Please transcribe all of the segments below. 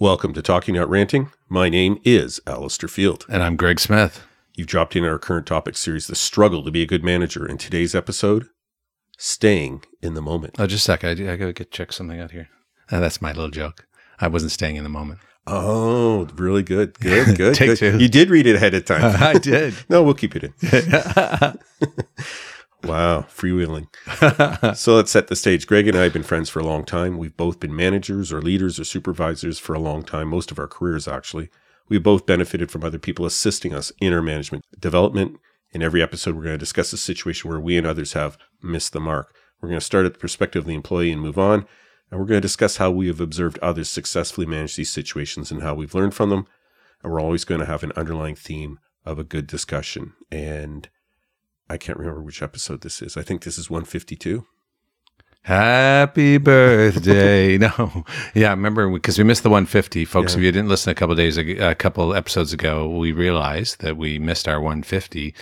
Welcome to Talking Not Ranting. My name is Allister Field. And I'm Greg Smith. You've dropped in our current topic series, The Struggle to be a Good Manager. In today's episode, Staying in the Moment. Oh, just a sec. I, I gotta get check something out here. Uh, that's my little joke. I wasn't staying in the moment. Oh, really good. Good, good. Take good. two. You did read it ahead of time. I did. no, we'll keep it in. Wow, freewheeling. so let's set the stage. Greg and I have been friends for a long time. We've both been managers or leaders or supervisors for a long time, most of our careers, actually. We've both benefited from other people assisting us in our management development. In every episode, we're going to discuss a situation where we and others have missed the mark. We're going to start at the perspective of the employee and move on. And we're going to discuss how we have observed others successfully manage these situations and how we've learned from them. And we're always going to have an underlying theme of a good discussion. And I can't remember which episode this is. I think this is 152. Happy birthday. no. Yeah, remember because we missed the 150. Folks, Yeah. if you didn't listen a couple days ago, a couple episodes ago, we realized that we missed our 150.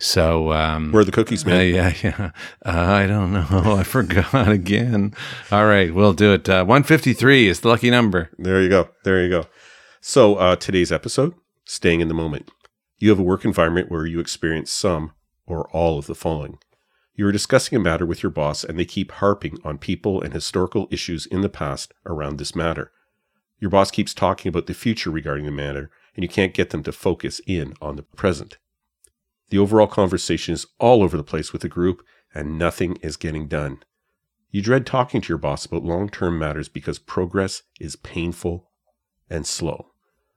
So, um, Where are the cookies, uh, man? yeah, yeah. Uh, I don't know. I forgot again. All right, we'll do it. Uh, 153 is the lucky number. There you go. There you go. So, uh, today's episode staying in the moment. You have a work environment where you experience some or all of the following. You are discussing a matter with your boss, and they keep harping on people and historical issues in the past around this matter. Your boss keeps talking about the future regarding the matter, and you can't get them to focus in on the present. The overall conversation is all over the place with the group, and nothing is getting done. You dread talking to your boss about long term matters because progress is painful and slow.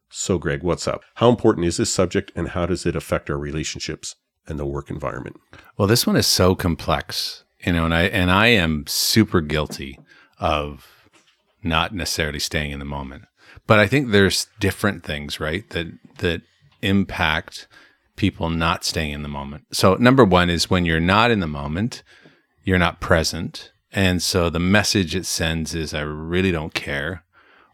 So, Greg, what's up? How important is this subject, and how does it affect our relationships and the work environment? Well, this one is so complex, you know, and I and I am super guilty of not necessarily staying in the moment. But I think there's different things, right, that that impact people not staying in the moment. So number 1 is when you're not in the moment, you're not present. And so the message it sends is I really don't care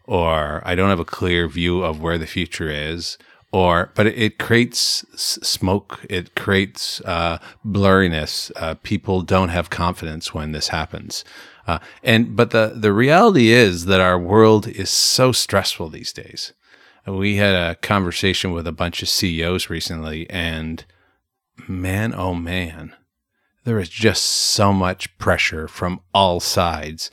or I don't have a clear view of where the future is, or but it, creates smoke, it creates uh, blurriness. Uh, people don't have confidence when this happens, uh, and but the the reality is that our world is so stressful these days. We had a conversation with a bunch of CEOs recently, and man, oh man, there is just so much pressure from all sides,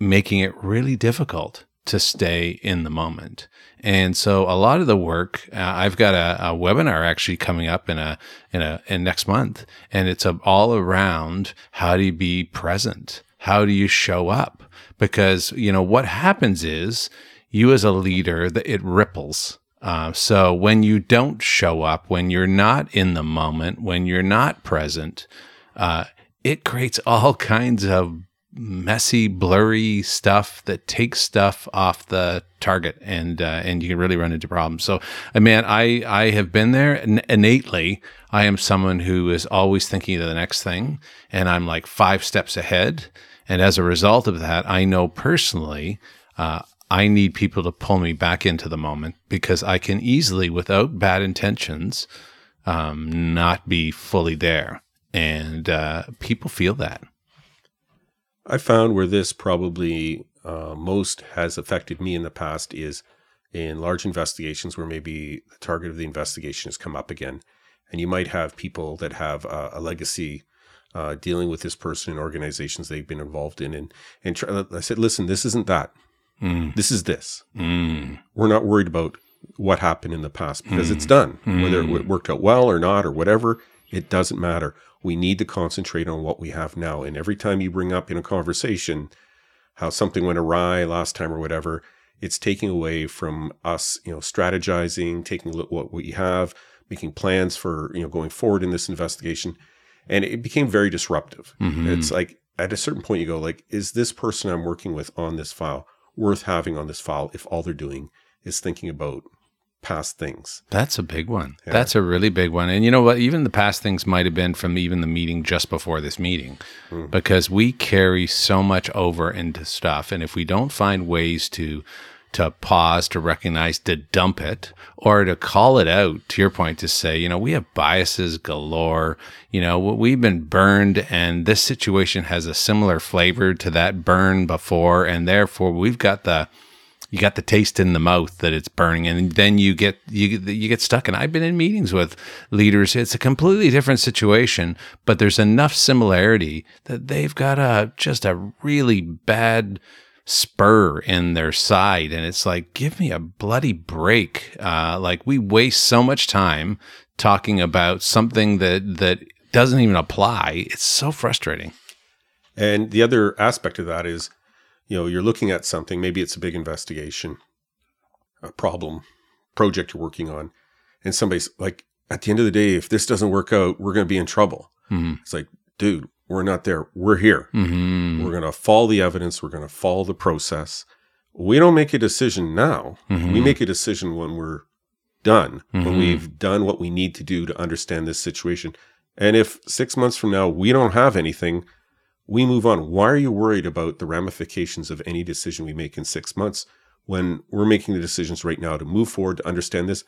making it really difficult to stay in the moment. And so a lot of the work, uh, I've got a, a webinar actually coming up in a in a in next month, and it's a, all around how do you be present, how do you show up, because you know what happens is you as a leader it ripples. Uh, so when you don't show up, when you're not in the moment, when you're not present, uh, it creates all kinds of messy, blurry stuff that takes stuff off the target, and uh, and you can really run into problems. So, uh, man, I I have been there innately. I am someone who is always thinking of the next thing, and I'm like five steps ahead. And as a result of that, I know personally. Uh, I need people to pull me back into the moment because I can easily, without bad intentions, um, not be fully there. And uh, people feel that. I found where this probably uh, most has affected me in the past is in large investigations where maybe the target of the investigation has come up again. And you might have people that have uh, a legacy uh, dealing with this person in organizations they've been involved in. And, and try, I said, listen, this isn't that. Mm, This is this. mm, We're not worried about what happened in the past because it's done. Whether it worked out well or not or whatever, it doesn't matter. We need to concentrate on what we have now. And every time you bring up in a conversation how something went awry last time or whatever, it's taking away from us, you know, strategizing, taking a look at what we have, making plans for, you know, going forward in this investigation. And it became very disruptive. mhm. It's like at a certain point you go like, is this person I'm working with on this file worth having on this file if all they're doing is thinking about past things? That's a big one. Yeah. That's a really big one. And you know what? Even the past things might have been from even the meeting just before this meeting, Mm. because we carry so much over into stuff. And if we don't find ways to, to pause, to recognize, to dump it, or to call it out, to your point, to say, you know, we have biases galore. You know, we've been burned, and this situation has a similar flavor to that burn before. And therefore, we've got the, you got the taste in the mouth that it's burning and then you get you you get stuck. And I've been in meetings with leaders. It's a completely different situation but there's enough similarity that they've got a just a really bad spur in their side. And it's like give me a bloody break. Uh, like we waste so much time talking about something that that doesn't even apply. It's so frustrating. And the other aspect of that is you know you're looking at something maybe it's a big investigation a problem project you're working on and somebody's like at the end of the day if this doesn't work out we're going to be in trouble mm-hmm. it's like dude we're not there we're here mm-hmm. we're going to follow the evidence we're going to follow the process we don't make a decision now mm-hmm. we make a decision when we're done when Mhm. we've done what we need to do to understand this situation and if six months from now we don't have anything we move on. Why are you worried about the ramifications of any decision we make in six months when we're making the decisions right now to move forward, to understand this?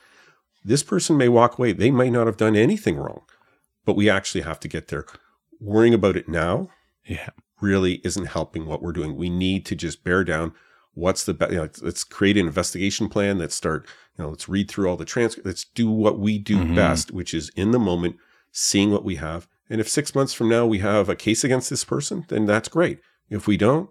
This person may walk away. They might not have done anything wrong, but we actually have to get there. Worrying about it now yeah really isn't helping what we're doing. We need to just bear down. What's the best? You know, let's, let's create an investigation plan. Let's start. You know, let's read through all the transcripts. Let's do what we do Mhm. best, which is in the moment, seeing what we have. And if six months from now we have a case against this person, then that's great. If we don't,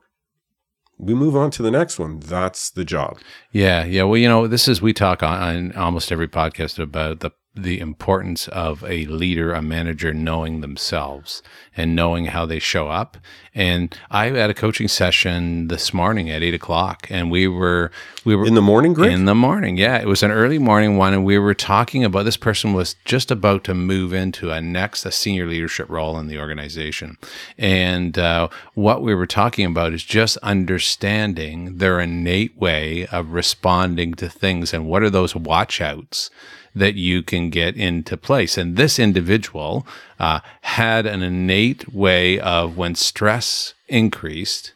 we move on to the next one. That's the job. Yeah, yeah. Well, you know, this is we talk on, on almost every podcast about the the importance of a leader, a manager knowing themselves and knowing how they show up. And I had a coaching session this morning at eight o'clock, and we were we were In the morning, Greg? in the morning. Yeah, it was an early morning one, and we were talking about this person was just about to move into a next a senior leadership role in the organization, and uh, what we were talking about is just understanding their innate way of responding to things, and what are those watchouts that you can get into place. And this individual uh, had an innate way of when stress increased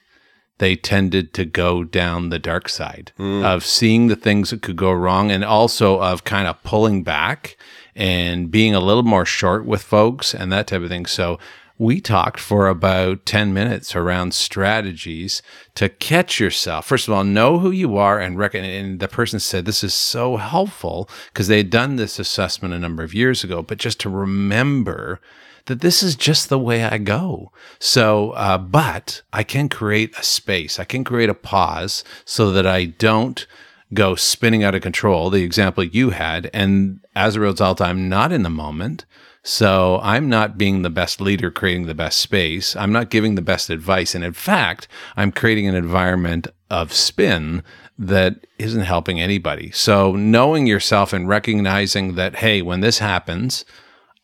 they tended to go down the dark side of seeing the things that could go wrong and also of kind of pulling back and being a little more short with folks and that type of thing. So we talked for about 10 minutes around strategies to catch yourself. First of all, know who you are and reckon. And the person said this is so helpful because they had done this assessment a number of years ago, but just to remember that this is just the way I go. So, uh, but I can create a space, I can create a pause so that I don't go spinning out of control, the example you had. And as a result, I'm not in the moment. So I'm not being the best leader, creating the best space. I'm not giving the best advice. And in fact, I'm creating an environment of spin that isn't helping anybody. So knowing yourself and recognizing that, hey, when this happens,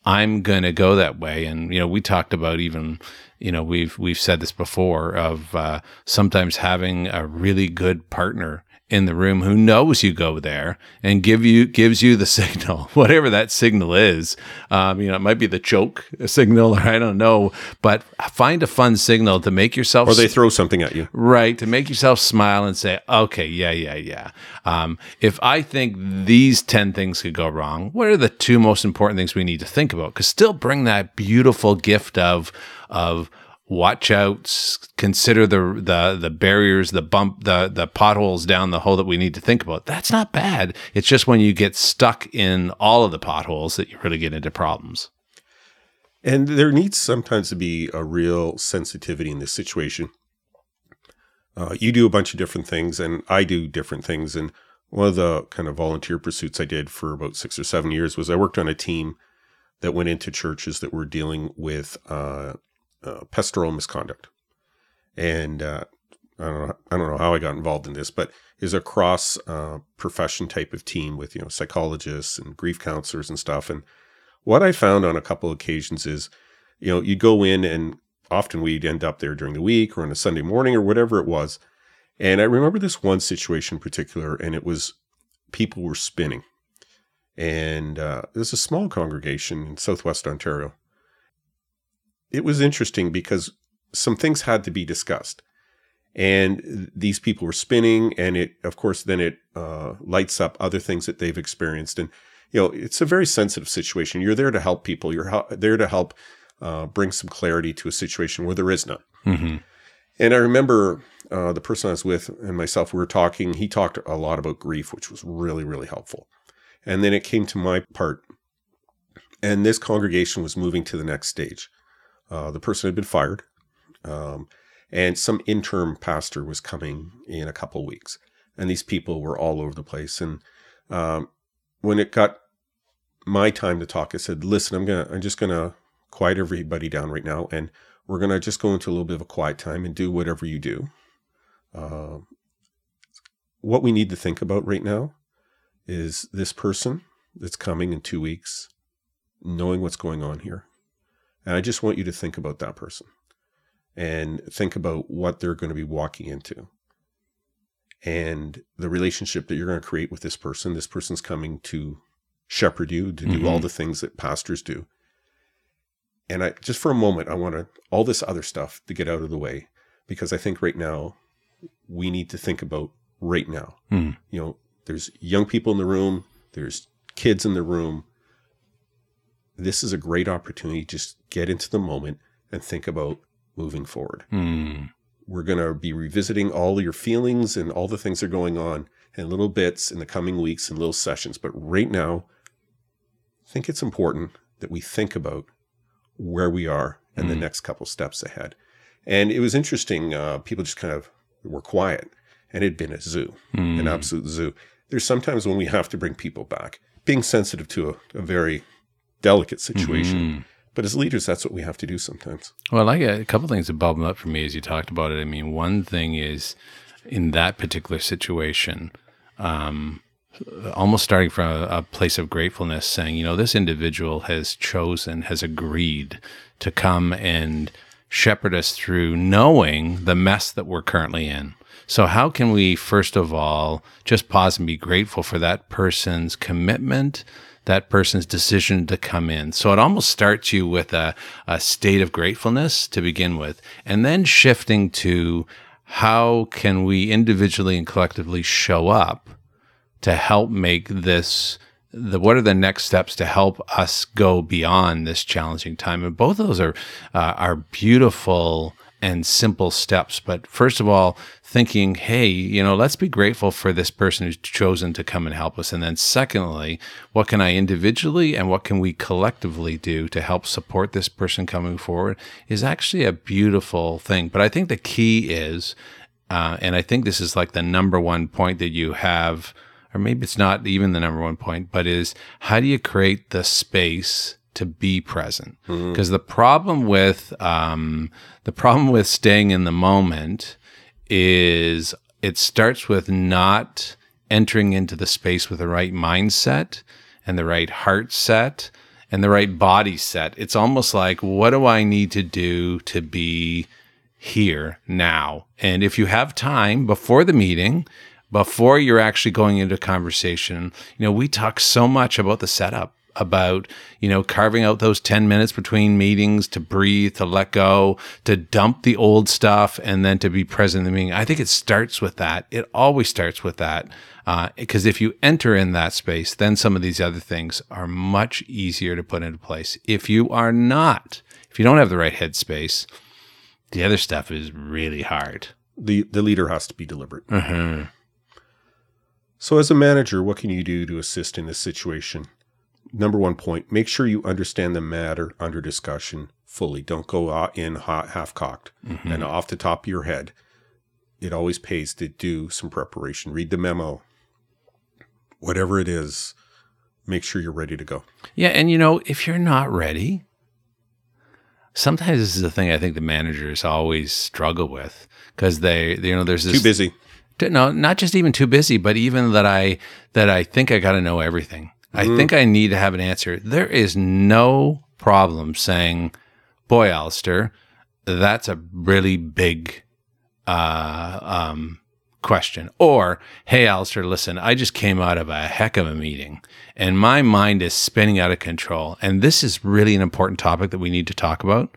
I'm going to go that way. And, you know, we talked about even, you know, we've, we've said this before of uh, sometimes having a really good partner in the room who knows you go there and give you gives you the signal, whatever that signal is. Um, you know, it might be the choke signal, or I don't know, but find a fun signal to make yourself Or they throw something at you. Right. To make yourself smile and say, okay, yeah, yeah, yeah. Um, if I think these 10 things could go wrong, what are the two most important things we need to think about? Because still bring that beautiful gift of, of, watch outs consider the the the barriers the bump the the potholes down the hole that we need to think about that's not bad it's just when you get stuck in all of the potholes that you really get into problems And there needs sometimes to be a real sensitivity in this situation. Uh, you do a bunch of different things, and I do different things. And one of the kind of volunteer pursuits I did for about six or seven years was I worked on a team that went into churches that were dealing with uh, uh, pastoral misconduct. And uh, I don't know, I don't know how I got involved in this, but is a cross uh, profession type of team with you know psychologists and grief counselors and stuff. And what I found on a couple occasions is, you know, you go in and often we'd end up there during the week or on a Sunday morning or whatever it was. And I remember this one situation in particular, and it was people were spinning. And uh, there's a small congregation in Southwest Ontario. It was interesting because some things had to be discussed. And these people were spinning, and it, of course, then it uh, lights up other things that they've experienced. And you know, it's a very sensitive situation. You're there to help people. You're hel- there to help uh, bring some clarity to a situation where there is none. mm-hmm. And I remember uh, the person I was with and myself, we were talking. He talked a lot about grief, which was really, really helpful. And then it came to my part, and this congregation was moving to the next stage. Uh, the person had been fired, um, and some interim pastor was coming in a couple weeks. And these people were all over the place. And um, when it got my time to talk, I said, "Listen, I'm gonna, I'm just gonna quiet everybody down right now, and we're gonna just go into a little bit of a quiet time and do whatever you do." Uh, what we need to think about right now is this person that's coming in two weeks, knowing what's going on here. And I just want you to think about that person and think about what they're going to be walking into and the relationship that you're going to create with this person. This person's coming to shepherd you, to do Mm-hmm. all the things that pastors do. And I just for a moment, I want to all this other stuff to get out of the way because I think right now we need to think about right now. Hmm. You know, there's young people in the room, there's kids in the room. This is a great opportunity. Just get into the moment and think about moving forward. Hmm. We're going to be revisiting all your feelings and all the things that are going on in little bits in the coming weeks and little sessions. But right now, I think it's important that we think about where we are and the next couple steps ahead. And it was interesting. Uh, people just kind of were quiet, and it'd been a zoo, an absolute zoo. There's sometimes when we have to bring people back, being sensitive to a, a very delicate situation. But as leaders, that's what we have to do sometimes. Well, I a, a couple things that bubbled up for me as you talked about it. I mean, one thing is in that particular situation, um, almost starting from a, a place of gratefulness, saying, you know, this individual has chosen, has agreed to come and shepherd us through knowing the mess that we're currently in. So, how can we, first of all, just pause and be grateful for that person's commitment, that person's decision to come in? So, it almost starts you with a, a state of gratefulness to begin with, and then shifting to how can we individually and collectively show up to help make this the what are the next steps to help us go beyond this challenging time and both of those are uh, are beautiful and simple steps. But first of all thinking hey you know let's be grateful for this person who's chosen to come and help us. And then secondly what can i individually and what can we collectively do to help support this person coming forward is actually a beautiful thing. But i think the key is uh, and i think this is like the number one point that you have or maybe it's not even the number one point, but is how do you create the space to be present? Because the problem with um, the problem with staying in the moment is it starts with not entering into the space with the right mindset and the right heart set and the right body set. It's almost like, what do I need to do to be here now? And if you have time before the meeting, before you're actually going into conversation, you know, we talk so much about the setup, about, you know, carving out those 10 minutes between meetings to breathe, to let go, to dump the old stuff, and then to be present in the meeting. I think it starts with that. It always starts with that. Uh, because if you enter in that space, then some of these other things are much easier to put into place. If you are not, if you don't have the right headspace, the other stuff is really hard. The, the leader has to be deliberate. Mm-hmm. So, as a manager, what can you do to assist in this situation? Number one point make sure you understand the matter under discussion fully. Don't go in hot, half cocked mm-hmm. and off the top of your head. It always pays to do some preparation. Read the memo, whatever it is, make sure you're ready to go. Yeah, and you know, if you're not ready, sometimes this is the thing I think the managers always struggle with because they, you know, there's this Too busy. no, not just even too busy, but even that I that I think I got to know everything. I think I need to have an answer. There is no problem saying, "Boy, Allister, that's a really big uh, um, question," or "Hey, Allister, listen, I just came out of a heck of a meeting, and my mind is spinning out of control, and this is really an important topic that we need to talk about."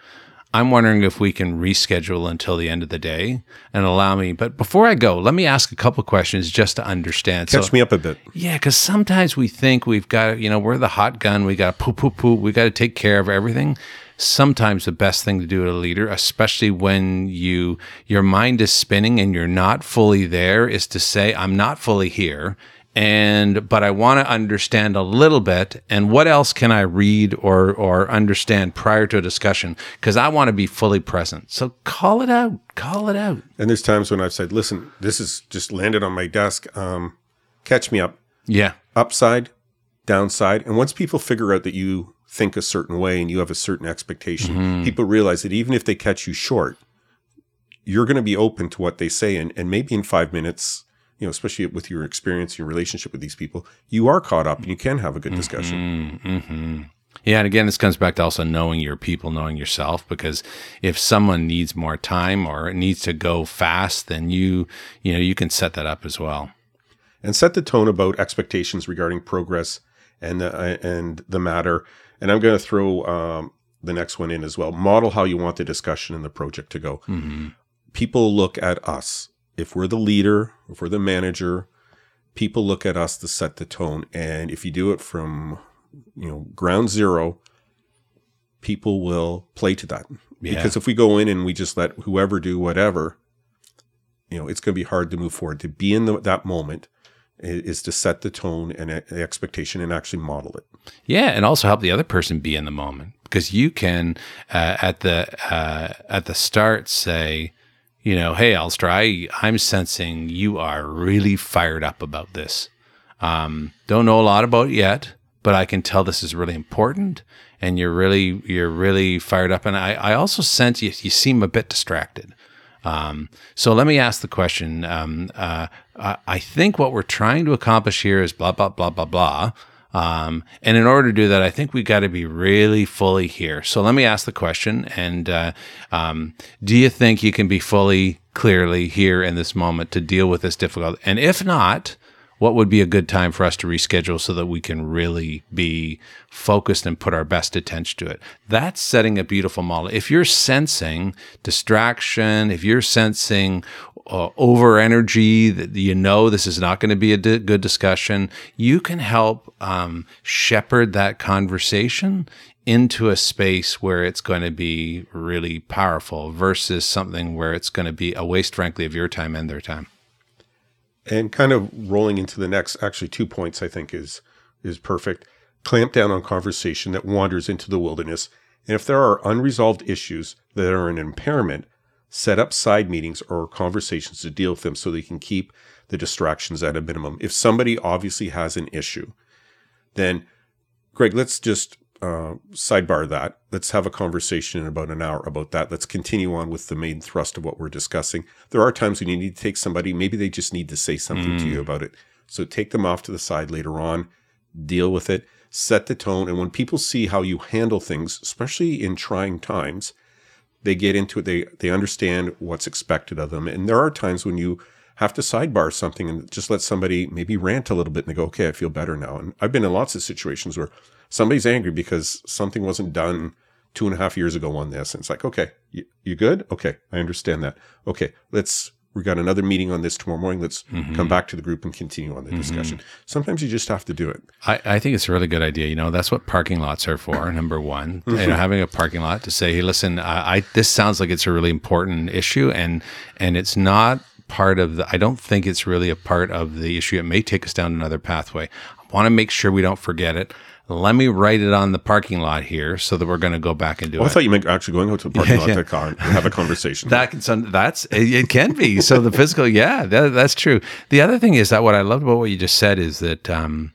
I'm wondering if we can reschedule until the end of the day and allow me. But before I go, let me ask a couple questions just to understand. Catch me up a bit. Yeah, because sometimes we think we've got, you know, we're the hot gun. We got to poo poo poo. We got to take care of everything. sometimes the best thing to do as a leader, especially when you your mind is spinning and you're not fully there, is to say, I'm not fully here and but I want to understand a little bit and what else can I read or or understand prior to a discussion because I want to be fully present. So call it out, call it out. And there's times when I've said, "Listen, this is just landed on my desk. Um, catch me up." Yeah. Upside, downside, and once people figure out that you think a certain way and you have a certain expectation, mm-hmm. people realize that even if they catch you short, you're going to be open to what they say, and and maybe in five minutes you know, especially with your experience, your relationship with these people, you are caught up and you can have a good discussion. Mm-hmm, mm-hmm. Yeah, and again, this comes back to also knowing your people, knowing yourself. Because if someone needs more time or needs to go fast, then you, you know, you can set that up as well. And set the tone about expectations regarding progress and the, uh, and the matter. And I'm going to throw um, the next one in as well. Model how you want the discussion and the project to go. Mm-hmm. People look at us if we're the leader, if we're the manager, people look at us to set the tone. And if you do it from, you know, ground zero, people will play to that. Yeah. Because if we go in and we just let whoever do whatever, you know, it's going to be hard to move forward. To be in the, that moment is to set the tone and the expectation and actually model it. Yeah, and also help the other person be in the moment because you can uh, at the uh, at the start say, you know, hey, Allister, I, I'm sensing you are really fired up about this. Um, don't know a lot about it yet, but I can tell this is really important and you're really, you're really fired up. And I, I also sense you, you seem a bit distracted. Um, so let me ask the question. Um, uh, I, I think what we're trying to accomplish here is blah, blah, blah, blah, blah. Um, and in order to do that, I think we got to be really fully here. So let me ask the question: And uh, um, do you think you can be fully, clearly here in this moment to deal with this difficult? And if not, what would be a good time for us to reschedule so that we can really be focused and put our best attention to it? That's setting a beautiful model. If you're sensing distraction, if you're sensing uh, over energy that you know this is not going to be a di- good discussion, you can help um, shepherd that conversation into a space where it's going to be really powerful versus something where it's going to be a waste, frankly, of your time and their time. And kind of rolling into the next, actually, two points I think is is perfect. Clamp down on conversation that wanders into the wilderness. And if there are unresolved issues that are an impairment, set up side meetings or conversations to deal with them so they can keep the distractions at a minimum. If somebody obviously has an issue, then Greg, let's just uh, sidebar that. Let's have a conversation in about an hour about that. Let's continue on with the main thrust of what we're discussing. There are times when you need to take somebody, maybe they just need to say something mm. to you mm. about it. So take them off to the side later on, deal with it, set the tone. And when people see how you handle things, especially in trying times, they get into it. They they understand what's expected of them. And there are times when you have to sidebar something and just let somebody maybe rant a little bit and they go, okay, I feel better now. And I've been in lots of situations where somebody's angry because something wasn't done two and a half years ago on this. And it's like, okay, you, you good? Okay, I understand that. Okay, let's we got another meeting on this tomorrow morning. Let's mm-hmm. come back to the group and continue on the mm-hmm. discussion. Sometimes you just have to do it. I, I, think it's a really good idea. You know, that's what parking lots are for. Number one, you know, having a parking lot to say, hey, listen, I, I this sounds like it's a really important issue, and and it's not part of the. I don't think it's really a part of the issue. It may take us down another pathway. I want to make sure we don't forget it let me write it on the parking lot here so that we're going to go back and do oh, it. I thought you meant actually going out to the parking yeah, lot to car, have a conversation. that can, so that's it can be. So the physical, yeah, that, that's true. The other thing is that what I loved about what you just said is that um,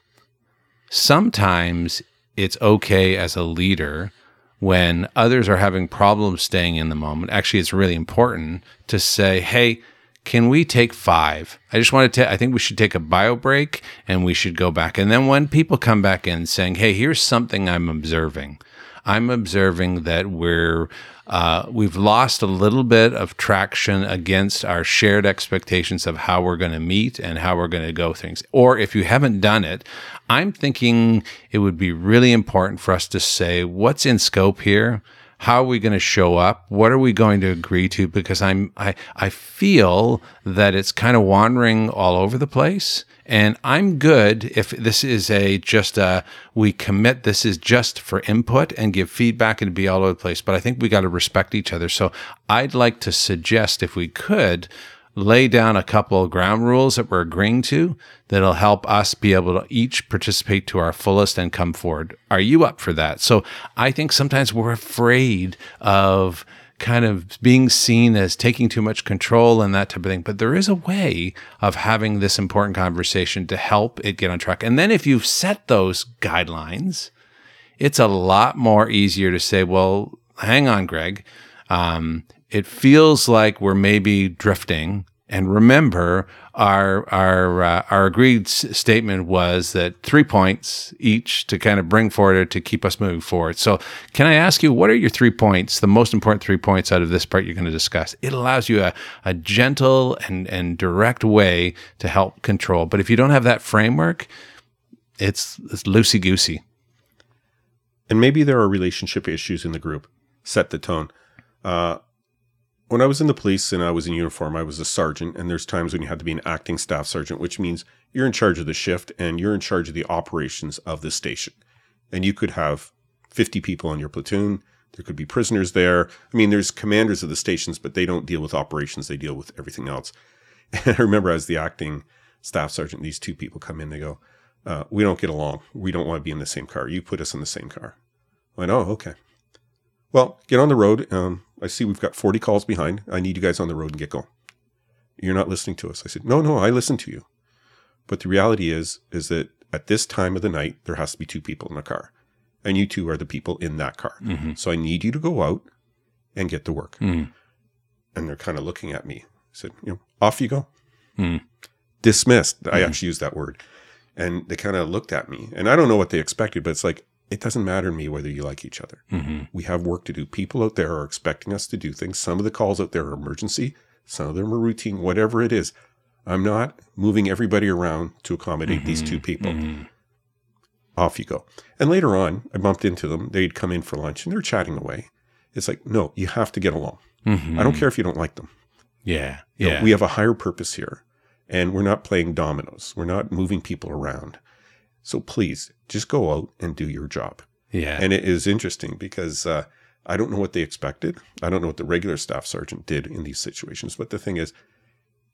sometimes it's okay as a leader when others are having problems staying in the moment. Actually, it's really important to say, hey, can we take five? I just want to, I think we should take a bio break and we should go back. And then when people come back in saying, hey, here's something I'm observing, I'm observing that we're, uh, we've lost a little bit of traction against our shared expectations of how we're going to meet and how we're going to go things. Or if you haven't done it, I'm thinking it would be really important for us to say what's in scope here how are we going to show up? What are we going to agree to? Because I'm I I feel that it's kind of wandering all over the place. And I'm good if this is a just a we commit this is just for input and give feedback and be all over the place. But I think we got to respect each other. So I'd like to suggest if we could lay down a couple of ground rules that we're agreeing to that'll help us be able to each participate to our fullest and come forward. Are you up for that? So I think sometimes we're afraid of kind of being seen as taking too much control and that type of thing. But there is a way of having this important conversation to help it get on track. And then if you've set those guidelines, it's a lot more easier to say, well, hang on, Greg. Um, it feels like we're maybe drifting. And remember, our our uh, our agreed s- statement was that three points each to kind of bring forward or to keep us moving forward. So, can I ask you, what are your three points, the most important three points out of this part you're going to discuss? It allows you a, a gentle and and direct way to help control. But if you don't have that framework, it's it's loosey goosey. And maybe there are relationship issues in the group. Set the tone. Uh, when I was in the police and I was in uniform, I was a sergeant, and there's times when you had to be an acting staff sergeant, which means you're in charge of the shift and you're in charge of the operations of the station. And you could have 50 people on your platoon. There could be prisoners there. I mean, there's commanders of the stations, but they don't deal with operations, they deal with everything else. And I remember as the acting staff sergeant, these two people come in, they go, uh, We don't get along. We don't want to be in the same car. You put us in the same car. I went, Oh, okay. Well, get on the road. Um, I see we've got 40 calls behind. I need you guys on the road and get going. You're not listening to us. I said, No, no, I listen to you. But the reality is, is that at this time of the night, there has to be two people in a car. And you two are the people in that car. So I need you to go out and get to work. Mm. And they're kind of looking at me. I said, you know, off you go. Mm. Dismissed. I actually used that word. And they kind of looked at me. And I don't know what they expected, but it's like, it doesn't matter to me whether you like each other. hmm We have work to do. People out there are expecting us to do things. Some of the calls out there are emergency, some of them are routine, whatever it is. I'm not moving everybody around to accommodate these two people. Off you go. And later on, I bumped into them. They'd come in for lunch and they're chatting away. It's like, no, you have to get along. hmm I don't care if you don't like them. Yeah. Yeah. we have a higher purpose here, and we're not playing dominoes. We're not moving people around. So please, just go out and do your job. yeah. And it is interesting because uh, I don't know what they expected. I don't know what the regular staff sergeant did in these situations. But the thing is,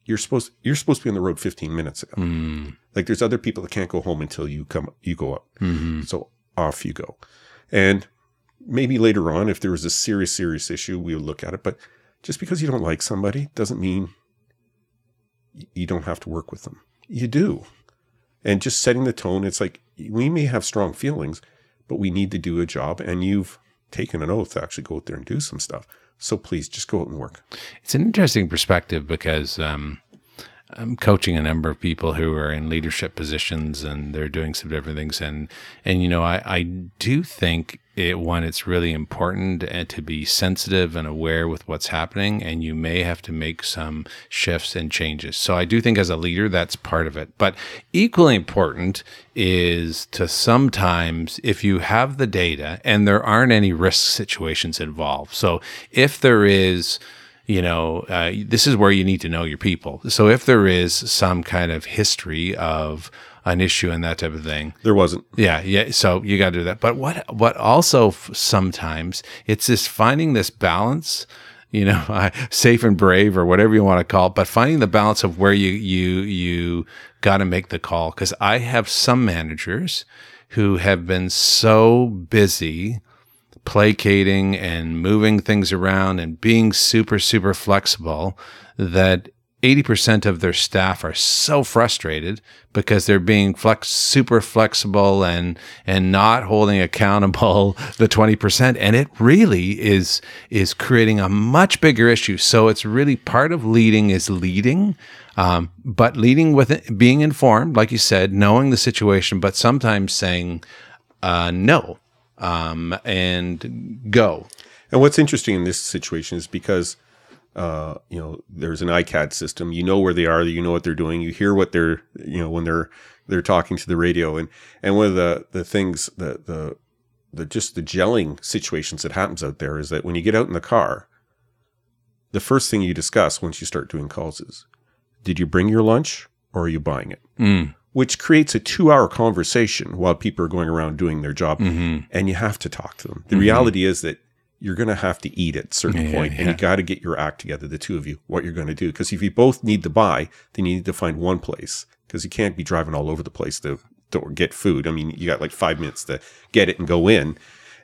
you're supposed you're supposed to be on the road 15 minutes ago. Mm. Like there's other people that can't go home until you come you go out. hmm So off you go. And maybe later on, if there was a serious serious issue, we would look at it. But just because you don't like somebody doesn't mean you don't have to work with them. You do. And just setting the tone, it's like we may have strong feelings, but we need to do a job. And you've taken an oath to actually go out there and do some stuff. So please just go out and work. It's an interesting perspective because um, I'm coaching a number of people who are in leadership positions and they're doing some different things. And, and you know, I, I do think it, one, it's really important uh, to be sensitive and aware with what's happening. And you may have to make some shifts and changes. So I do think as a leader, that's part of it. But equally important is to sometimes, if you have the data and there aren't any risk situations involved. So if there is, you know, uh, this is where you need to know your people. So if there is some kind of history of an issue and that type of thing, There wasn't. yeah, yeah. So you got to do that. But what what also f- sometimes it's this finding this balance, you know, uh, safe and brave or whatever you want to call it. But finding the balance of where you you you got to make the call because I have some managers who have been so busy placating and moving things around and being super super flexible that 80% of their staff are so frustrated because they're being flex super flexible and and not holding accountable the 20% and it really is is creating a much bigger issue. So it's really part of leading is leading um, but leading with it, being informed like you said knowing the situation but sometimes saying uh, no um, and go And what's interesting in this situation is because, uh, you know, there's an ICAD system. You know where they are. You know what they're doing. You hear what they're, you know, when they're they're talking to the radio. And and one of the the things that the the just the gelling situations that happens out there is that when you get out in the car, the first thing you discuss once you start doing calls is, did you bring your lunch or are you buying it? Mm. Which creates a two hour conversation while people are going around doing their job Mhm. and you have to talk to them. The reality is that you're going to have to eat at a certain Yeah, point, and yeah. you got to get your act together, the two of you, what you're going to do. Because if you both need to buy, then you need to find one place because you can't be driving all over the place to, to get food. I mean, you got like five minutes to get it and go in.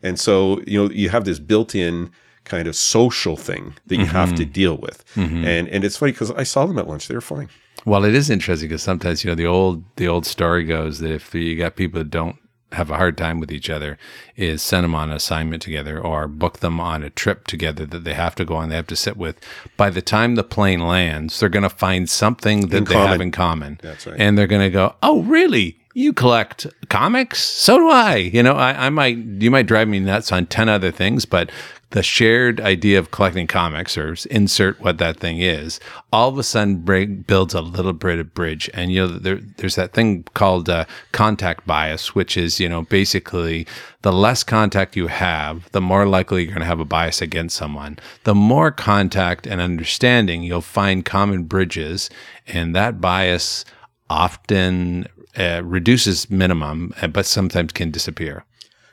And so, you know, you have this built in kind of social thing that you have Mm-hmm. to deal with. And, and it's funny because I saw them at lunch. They were fine. Well, it is interesting because sometimes you know the old the old story goes that if you got people that don't have a hard time with each other, is send them on an assignment together or book them on a trip together that they have to go on. They have to sit with. By the time the plane lands, they're going to find something that In they have in common. That's right. And they're going to go, "Oh, really? You collect comics? So do I. You know, I, I might you might drive me nuts on ten other things, but." The shared idea of collecting comics, or insert what that thing is, all of a sudden break, builds a little bit of bridge. And you know, there, there's that thing called uh, contact bias, which is you know basically the less contact you have, the more likely you're going to have a bias against someone. The more contact and understanding, you'll find common bridges, and that bias often uh, reduces minimum, uh, but sometimes can disappear.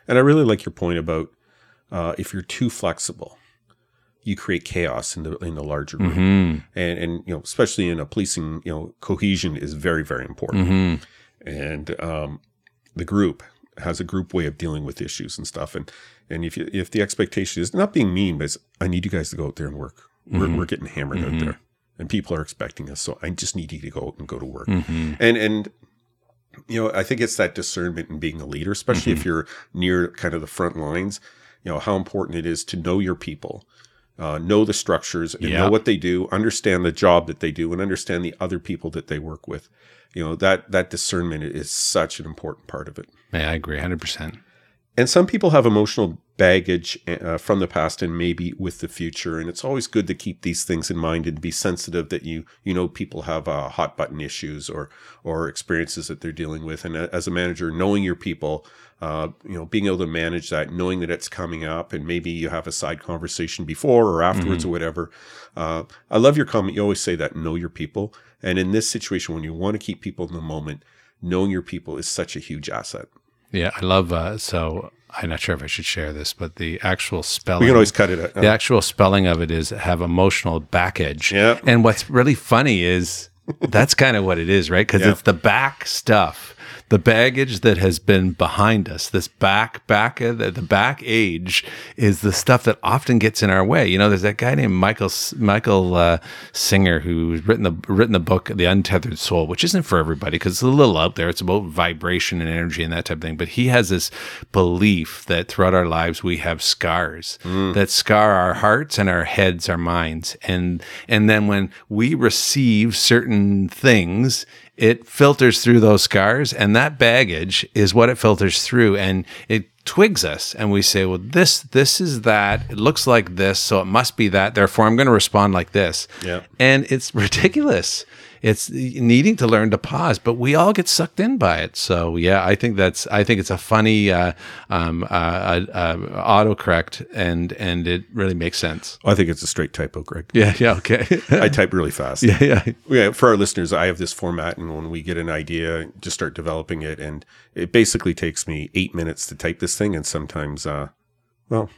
And I really like your point about uh, if you're too flexible, you create chaos in the in the larger room, Mm-hmm. and and you know especially in a policing, you know, cohesion is very very important, Mm-hmm. and um, the group has a group way of dealing with issues and stuff, and and if you, if the expectation is not being mean, but it's, I need you guys to go out there and work, Mm-hmm. we're we're getting hammered out there, and people are expecting us, so I just need you to go out and go to work, Mm-hmm. and and you know, I think it's that discernment in being a leader, especially Mm-hmm. if you're near kind of the front lines. You know how important it is to know your people, uh, know the structures, and Yeah. know what they do, understand the job that they do, and understand the other people that they work with. You know that that discernment is such an important part of it. Yeah, I agree, hundred percent. And some people have emotional baggage uh, from the past and maybe with the future, and it's always good to keep these things in mind and be sensitive that you you know people have uh, hot button issues or or experiences that they're dealing with, and as a manager, knowing your people, uh, you know, being able to manage that, knowing that it's coming up, and maybe you have a side conversation before or afterwards or whatever. Uh, I love your comment. You always say that know your people, and in this situation, when you want to keep people in the moment, knowing your people is such a huge asset. Yeah, I love. Uh, so I'm not sure if I should share this, but the actual spelling. We can always cut it. out. the actual spelling of it is have emotional backage. Yeah. And what's really funny is that's kind of what it is, right? Because Yeah. it's the back stuff, the baggage that has been behind us. This back, back, uh, the, the back age is the stuff that often gets in our way. You know, there's that guy named Michael Michael uh, Singer who's written the written the book The Untethered Soul, which isn't for everybody because it's a little out there. It's about vibration and energy and that type of thing. But he has this belief that throughout our lives we have scars that scar our hearts and our heads, our minds, and and then when we receive certain things, it filters through those scars, and that baggage is what it filters through, and it twigs us and we say well this this is that. It looks like this so it must be that. Therefore i'm going to respond like this. Yeah. and it's ridiculous it's needing to learn to pause but we all get sucked in by it so yeah i think that's i think it's a funny uh, um, uh, uh, uh, autocorrect and and it really makes sense I think it's a straight typo, Greg. yeah yeah okay I type really fast. yeah yeah Yeah, for our listeners, I have this format, and when we get an idea, just start developing it, and it basically takes me eight minutes to type this thing, and sometimes, uh, well,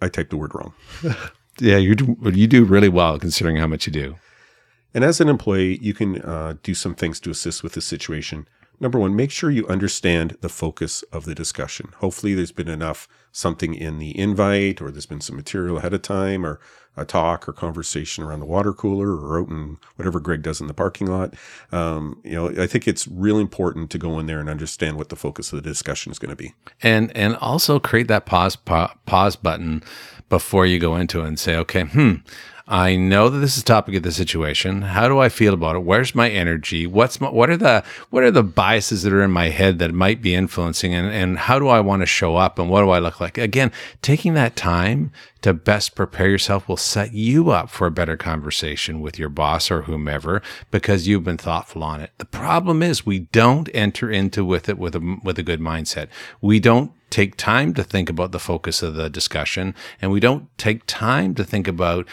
I type the word wrong. yeah you do you do really well considering how much you do And as an employee, you can uh, do some things to assist with the situation. Number one, make sure you understand the focus of the discussion. Hopefully, there's been enough something in the invite, or there's been some material ahead of time, or a talk or conversation around the water cooler, or out in whatever Greg does in the parking lot. Um, you know, I think it's really important to go in there and understand what the focus of the discussion is going to be. and and also create that pause pa- pause button before you go into it and say okay hmm I know that this is topic of the situation. How do I feel about it? Where's my energy? What's my, what are the what are the biases that are in my head that might be influencing and, and how do I want to show up and what do I look like? Again, taking that time to best prepare yourself will set you up for a better conversation with your boss or whomever because you've been thoughtful on it. The problem is we don't enter into with it with a with a good mindset. We don't take time to think about the focus of the discussion and we don't take time to think about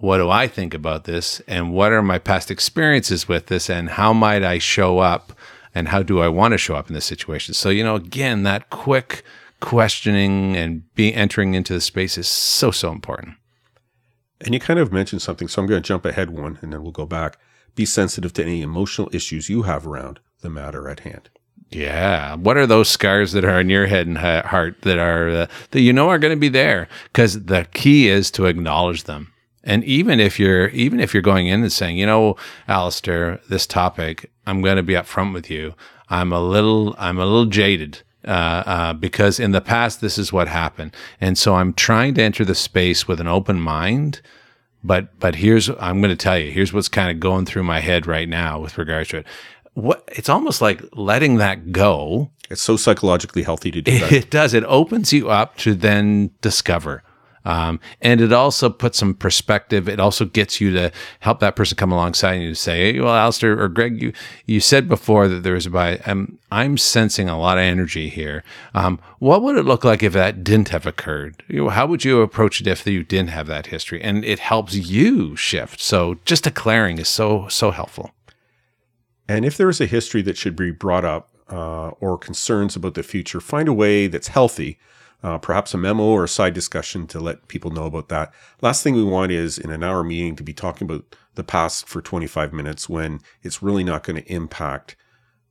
what do I think about this and what are my past experiences with this and how might I show up and how do I want to show up in this situation. So, you know, again, that quick questioning and be entering into the space is so so important. And you kind of mentioned something, so I'm going to jump ahead one and then we'll go back. Be sensitive to any emotional issues you have around the matter at hand. Yeah. What are those scars that are in your head and heart that are uh, that you know are going to be there? Because the key is to acknowledge them. And even if you're even if you're going in and saying, you know, Allister, this topic, I'm going to be upfront with you. I'm a little I'm a little jaded. Uh, uh, because in the past this is what happened, and so I'm trying to enter the space with an open mind, but but here's I'm going to tell you here's what's kind of going through my head right now with regards to it what it's almost like letting that go. It's so psychologically healthy to do it, that. It does. It opens you up to then discover. Um, and it also puts some perspective. It also gets you to help that person come alongside and you to say, hey, well, Allister or Greg, you, you said before that there was a bias. Um, I'm sensing a lot of energy here. Um, what would it look like if that didn't have occurred? You know, how would you approach it if you didn't have that history? And it helps you shift. So just declaring is so, so helpful. And if there is a history that should be brought up uh, or concerns about the future, find a way that's healthy, uh, perhaps a memo or a side discussion to let people know about that. Last thing we want is in an hour meeting to be talking about the past for 25 minutes when it's really not going to impact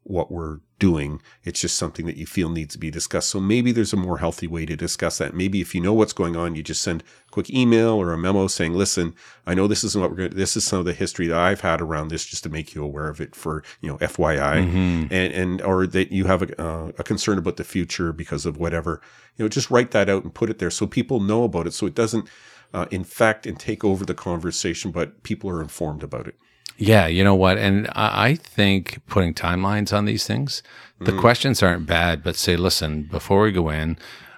what we're doing. It's just something that you feel needs to be discussed. So maybe there's a more healthy way to discuss that. Maybe if you know what's going on, you just send a quick email or a memo saying, listen, I know this isn't what we're going to, this is some of the history that I've had around this just to make you aware of it for, you know, FYI mm-hmm. and, and, or that you have a, uh, a concern about the future because of whatever, you know, just write that out and put it there so people know about it. So it doesn't uh, infect and take over the conversation, but people are informed about it. Yeah, you know what? And I think putting timelines on these things, the mm. questions aren't bad, but say, listen, before we go in,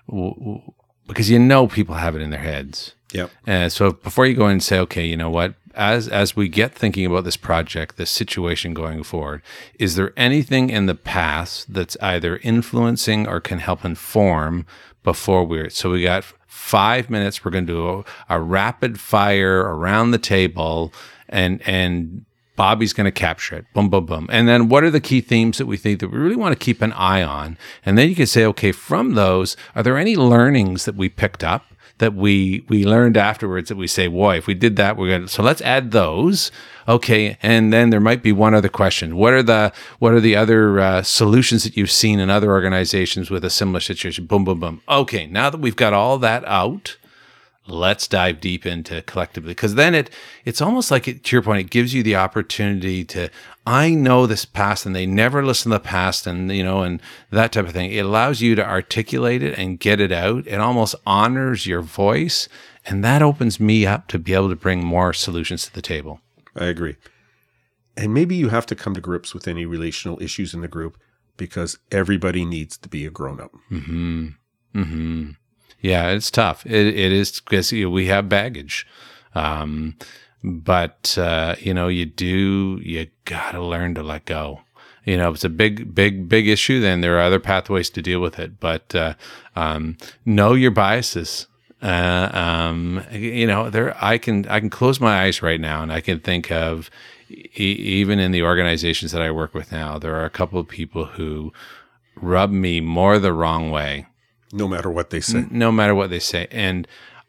w- w- because you know people have it in their heads. Yep. And so before you go in and say, okay, you know what? As as we get thinking about this project, this situation going forward, is there anything in the past that's either influencing or can help inform before we're so we got five minutes. We're going to do a, a rapid fire around the table and and Bobby's going to capture it. Boom, boom, boom. And then what are the key themes that we think that we really want to keep an eye on? And then you can say, okay, from those, are there any learnings that we picked up that we we learned afterwards that we say, boy, if we did that, we're going to so let's add those. Okay, and then there might be one other question. What are the what are the other uh, solutions that you've seen in other organizations with a similar situation? Boom, boom, boom. Okay, now that we've got all that out, let's dive deep into collectively. Because then it it's almost like it, to your point it gives you the opportunity to i know this past and they never listen to the past and you know and that type of thing. It allows you to articulate it and get it out. It almost honors your voice and that opens me up to be able to bring more solutions to the table. I agree. And maybe you have to come to grips with any relational issues in the group because everybody needs to be a grown-up. Mm-hmm. Mm-hmm yeah, it's tough. It, it is because we have baggage. Um, but, uh, you know, you do, you got to learn to let go. You know, it's a big, big, big issue. Then there are other pathways to deal with it. But uh, um, know your biases. Uh, um, you know, there I can I can close my eyes right now, and I can think of even in the organizations that I work with now, there are a couple of people who rub me more the wrong way no matter what they say. N- no matter what they say. And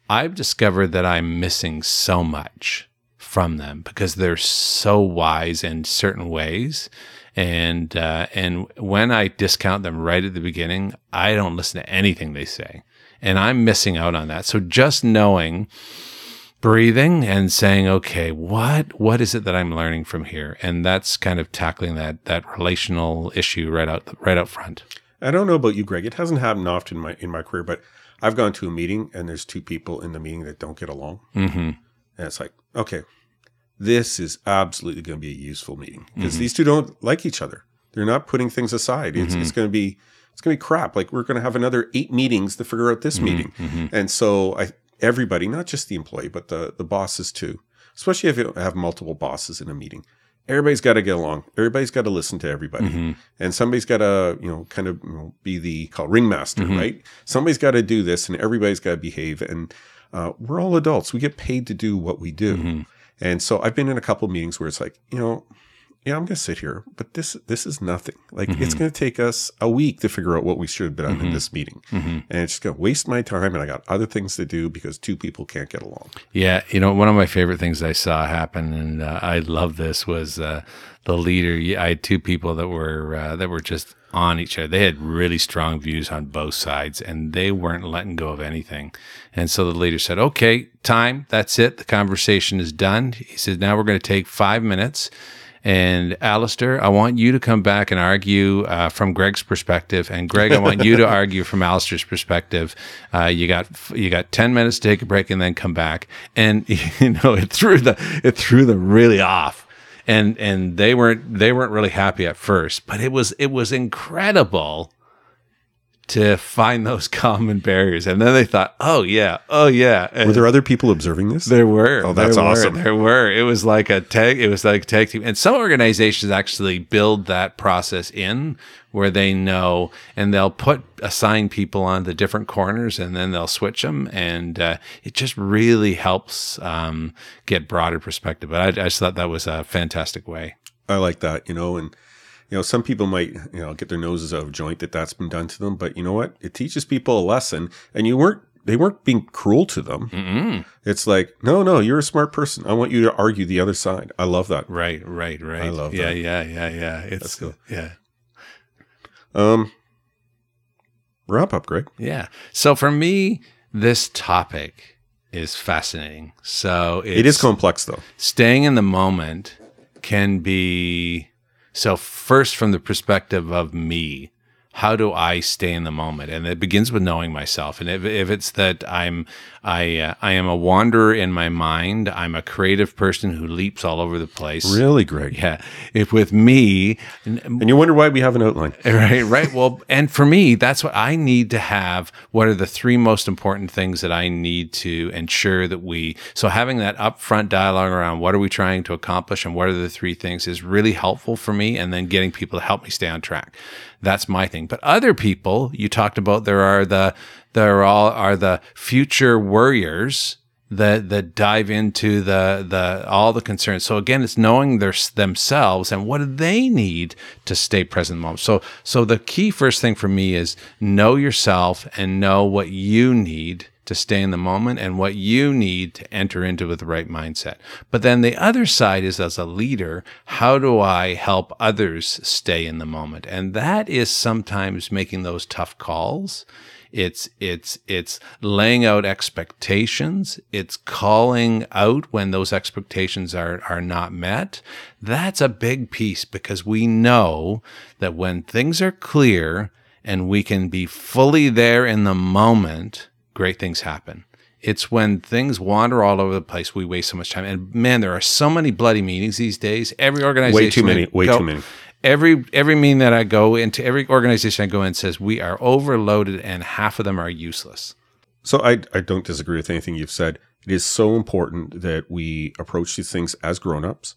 I've discovered that I'm missing so much from them because they're so wise in certain ways. And uh, and when I discount them right at the beginning, I don't listen to anything they say, and I'm missing out on that. So just knowing, breathing, and saying, okay, what what is it that I'm learning from here, and that's kind of tackling that that relational issue right out right out front. I don't know about you, Greg. It hasn't happened often in my in my career, but I've gone to a meeting and there's two people in the meeting that don't get along. Mm-hmm. And it's like, okay, this is absolutely going to be a useful meeting because mm-hmm. these two don't like each other. They're not putting things aside. It's, it's mm-hmm. going to be it's going to be crap. Like we're going to have another eight meetings to figure out this mm-hmm. meeting. And so I everybody, not just the employee, but the the bosses too, especially if you have multiple bosses in a meeting. Everybody's got to get along. Everybody's got to listen to everybody, mm-hmm. and somebody's got to, you know, kind of you know, be the called ringmaster, mm-hmm. right? Somebody's got to do this, and everybody's got to behave. And uh, we're all adults. We get paid to do what we do. Mm-hmm. And so I've been in a couple meetings where it's like, you know, yeah, I'm going to sit here, but this this is nothing. Like it's going to take us a week to figure out what we should have done in this meeting, and it's just going to waste my time. And I got other things to do because two people can't get along. Yeah, you know, one of my favorite things I saw happen, and uh, I love this, was uh, the leader. I had two people that were uh, that were just on each other. They had really strong views on both sides, and they weren't letting go of anything. And so the leader said, "Okay, time. That's it. The conversation is done." He said, "Now we're going to take five minutes." And Allister, I want you to come back and argue uh, from Greg's perspective, and Greg, I want you to argue from Allister's perspective. Uh, you got you got ten minutes to take a break and then come back. And you know, it threw the it threw them really off, and and they weren't they weren't really happy at first, but it was it was incredible to find those common barriers. And then they thought, oh yeah, oh yeah. And Were there other people observing this? there were. Oh, that's there were, awesome. There were. It was like a tag. It was like a tag team, and some organizations actually build that process in where they know, and they'll put assign people on the different corners, and then they'll switch them, and uh, it just really helps um, get broader perspective. But I, I just thought that was a fantastic way. I like that, you know, and you know, some people might, you know, get their noses out of joint that that's been done to them, but you know what? It teaches people a lesson, and you weren't they weren't being cruel to them. Mm-mm. It's like, no, no, you're a smart person. I want you to argue the other side. I love that. Right, right, right. I love yeah, that. yeah, yeah, yeah. It's That's cool. yeah. Um, wrap up, Greg. Yeah. So for me, this topic is fascinating. So it's, It is complex, though. staying in the moment can be so first from the perspective of me how do i stay in the moment? And it begins with knowing myself. And if, if it's that i'm i uh, i am a wanderer in my mind i'm a creative person who leaps all over the place Really, Greg. yeah if with me And you wonder why we have an outline. Right, right. Well, and for me, that's what I need to have. What are the three most important things that I need to ensure that we, so having that upfront dialogue around what are we trying to accomplish and what are the three things is really helpful for me. And then getting people to help me stay on track. That's my thing. But other people, you talked about, there are the, there all are the future warriors that that dive into the the all the concerns. So again, it's knowing their themselves and what do they need to stay present in the moment. So so the key first thing for me is know yourself and know what you need to stay in the moment and what you need to enter into with the right mindset. But then the other side is as a leader, how do I help others stay in the moment? And that is sometimes making those tough calls. It's it's it's laying out expectations. It's calling out when those expectations are are not met. That's a big piece because we know that when things are clear and we can be fully there in the moment, great things happen. It's when things wander all over the place we waste so much time. And man, there are so many bloody meetings these days. Every organization Way too many. Way go- too many. Every every meeting that I go into, every organization I go in says we are overloaded and half of them are useless. So I, I don't disagree with anything you've said. It is so important that we approach these things as grown-ups,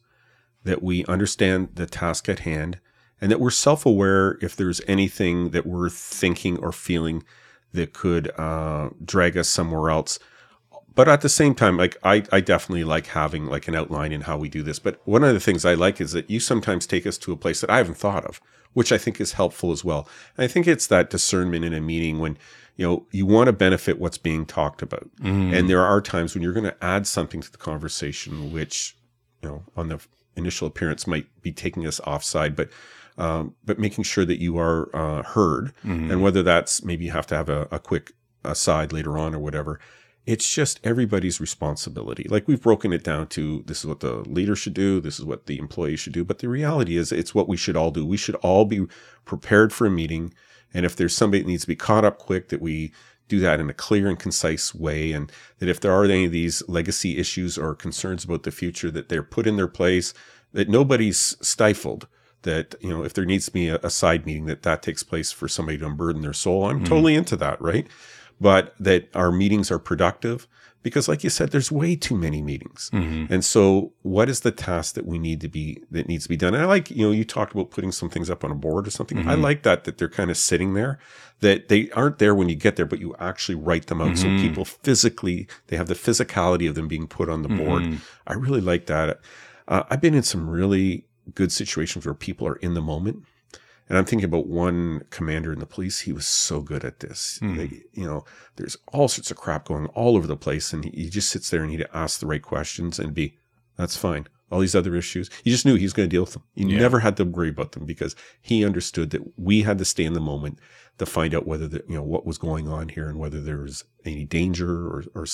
that we understand the task at hand, and that we're self-aware if there's anything that we're thinking or feeling that could uh, drag us somewhere else. But at the same time, like I, I definitely like having like an outline in how we do this. But one of the things I like is that you sometimes take us to a place that I haven't thought of, which I think is helpful as well. And I think it's that discernment in a meeting when you know you want to benefit what's being talked about, and there are times when you're going to add something to the conversation, which you know on the initial appearance might be taking us offside, but um, but making sure that you are uh, heard, and whether that's maybe you have to have a, a quick aside later on or whatever. It's just everybody's responsibility. Like we've broken it down to this is what the leader should do, this is what the employee should do. But the reality is, it's what we should all do. We should all be prepared for a meeting. And if there's somebody that needs to be caught up quick, that we do that in a clear and concise way. And that if there are any of these legacy issues or concerns about the future, that they're put in their place, that nobody's stifled. That, you know, if there needs to be a, a side meeting, that that takes place for somebody to unburden their soul. I'm mm-hmm. totally into that, right? But that our meetings are productive because like you said there's way too many meetings Mhm. and so what is the task that we need to be that needs to be done and i like you know you talked about putting some things up on a board or something i Mhm. like that that they're kind of sitting there that they aren't there when you get there but you actually write them out Mhm. so people physically they have the physicality of them being put on the board Mhm. i really like that uh, i've been in some really good situations where people are in the moment and I'm thinking about one commander in the police. He was so good at this. Hmm. They- you know, there's all sorts of crap going all over the place, and he, he just sits there and he asks the right questions and be, that's fine. All these other issues, you just knew he was going to deal with them. You Yeah. never had to worry about them because he understood that we had to stay in the moment to find out whether the, you know what was going on here and whether there was any danger or or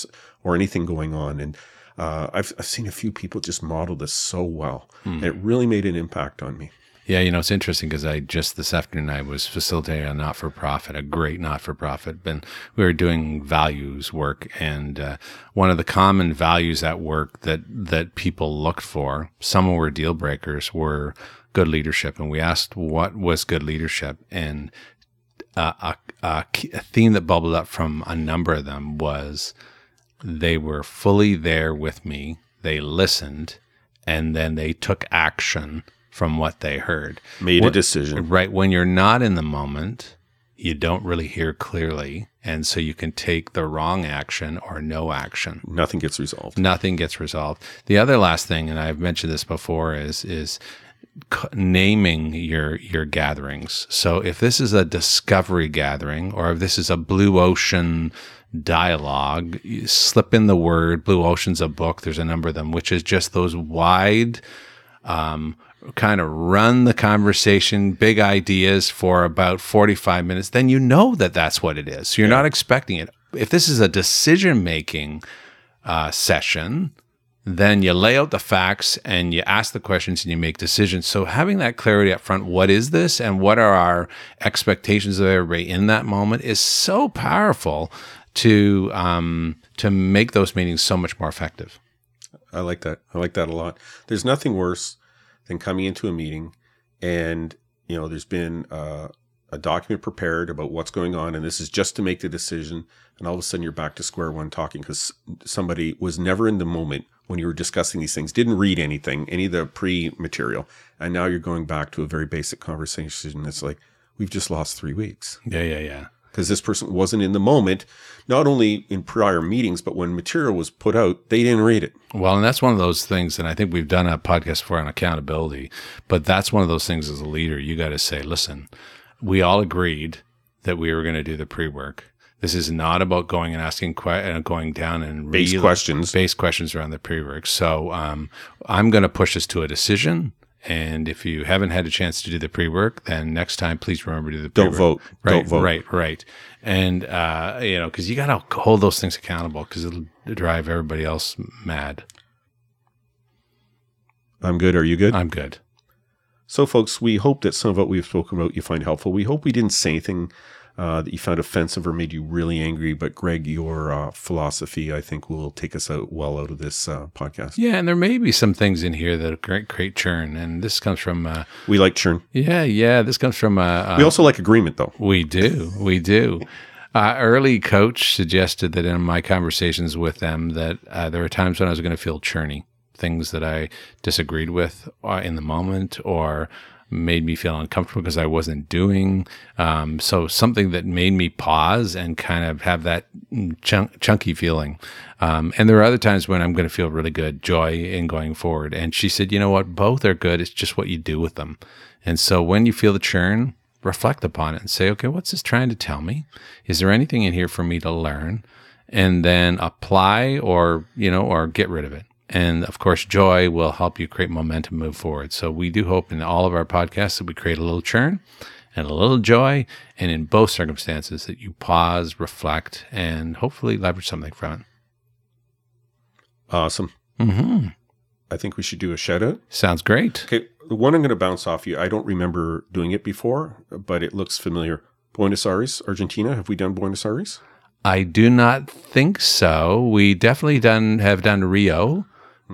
or anything going on. And uh, I've I've seen a few people just model this so well, and it really made an impact on me. Yeah, you know, it's interesting because I just this afternoon I was facilitating a not for profit, a great not for profit, and we were doing values work. And uh, one of the common values at work that that people looked for, some were deal breakers, were good leadership. And we asked what was good leadership, and uh, a, a, a theme that bubbled up from a number of them was they were fully there with me, they listened, and then they took action from what they heard. Made a decision. Right. When you're not in the moment, you don't really hear clearly. And so you can take the wrong action or no action. Nothing gets resolved. Nothing gets resolved. The other last thing, and I've mentioned this before, is is naming your your gatherings. So if this is a discovery gathering or if this is a blue ocean dialogue, you slip in the word blue ocean's a book. There's a number of them, which is just those wide um, kind of run the conversation, big ideas for about 45 minutes, then you know that that's what it is. So you're not expecting it. If this is a decision making uh, session, then you lay out the facts and you ask the questions and you make decisions. So having that clarity up front, what is this and what are our expectations of everybody in that moment is so powerful to um, to make those meetings so much more effective. I like that. I like that a lot. There's nothing worse than coming into a meeting and, you know, there's been uh, a document prepared about what's going on, and this is just to make the decision. And all of a sudden you're back to square one talking because somebody was never in the moment when you were discussing these things, didn't read anything, any of the pre material. And now you're going back to a very basic conversation. It's like, we've just lost three weeks Yeah, yeah, yeah. Because this person wasn't in the moment, not only in prior meetings, but when material was put out, they didn't read it. Well, and that's one of those things, and I think we've done a podcast for on accountability, but that's one of those things as a leader, you got to say, listen, we all agreed that we were going to do the pre work. This is not about going and asking, que- uh, going down and Base questions. base questions around the pre work. So um, I'm going to push us to a decision. And if you haven't had a chance to do the pre work, then next time, please remember to do the Don't pre-work. vote. Right, Don't vote. right, right. And, uh, you know, because you got to hold those things accountable because it'll drive everybody else mad. I'm good. Are you good? I'm good. So, folks, we hope that some of what we've spoken about you find helpful. We hope we didn't say anything uh, that you found offensive or made you really angry. But, Greg, your uh, philosophy, I think, will take us out well out of this uh, podcast. Yeah, and there may be some things in here that create, create churn, and this comes from. Uh, We like churn. yeah, yeah, this comes from. Uh, We also like agreement, though. we do, we do. Uh, early coach suggested that in my conversations with them that uh, there were times when I was going to feel churny, things that I disagreed with uh, in the moment or made me feel uncomfortable because I wasn't doing. Um, so something that made me pause and kind of have that chunk, chunky feeling. Um, and there are other times when I'm going to feel really good, joy in going forward. And she said, you know what? Both are good. It's just what you do with them. And so when you feel the churn, reflect upon it and say, okay, what's this trying to tell me? Is there anything in here for me to learn? And then apply or, you know, or get rid of it. And of course, joy will help you create momentum, move forward. So we do hope in all of our podcasts that we create a little churn and a little joy. And in both circumstances that you pause, reflect, and hopefully leverage something from Awesome. it. Mm-hmm. I think we should do a shout out. Sounds great. Okay. The one I'm going to bounce off you, I don't remember doing it before, but it looks familiar. Buenos Aires, Argentina. Have we done Buenos Aires? I do not think so. We definitely done have done Rio,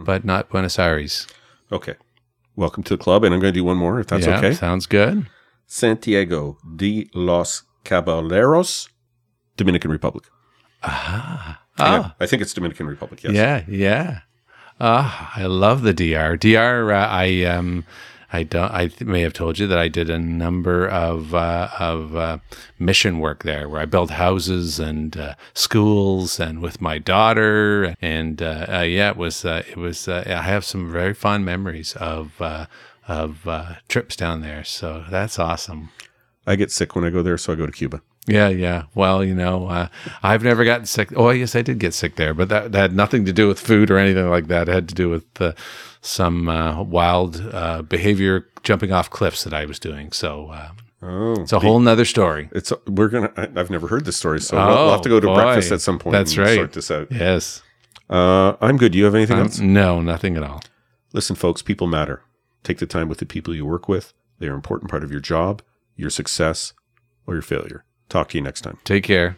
but not Buenos Aires. Okay. Welcome to the club, and I'm going to do one more if that's yeah, okay. Sounds good. Santiago de los Caballeros, Dominican Republic. Ah. Oh, I think it's Dominican Republic. Yes. yeah, yeah. Ah, I love the DR. DR. Uh, I um, I don't. I th- may have told you that I did a number of uh, of uh, mission work there, where I built houses and uh, schools, and with my daughter. And uh, uh, yeah, it was. Uh, it was. Uh, I have some very fond memories of uh, of uh, trips down there. So that's awesome. I get sick when I go there, so I go to Cuba. Yeah, yeah. Well, you know, uh, I've never gotten sick. Oh, yes, I did get sick there, but that, that had nothing to do with food or anything like that. It had to do with uh, some uh, wild uh, behavior jumping off cliffs that I was doing. So uh, Oh, it's a whole nother story. it's we're gonna. I, I've never heard this story, so we'll, we'll have to go to Oh, breakfast at some point. That's and right. Sort this out. Yes. Uh, I'm good. Do you have anything Um, else? no, nothing at all. Listen, folks. People matter. Take the time with the people you work with. They are an important part of your job, your success, or your failure. Talk to you next time. Take care.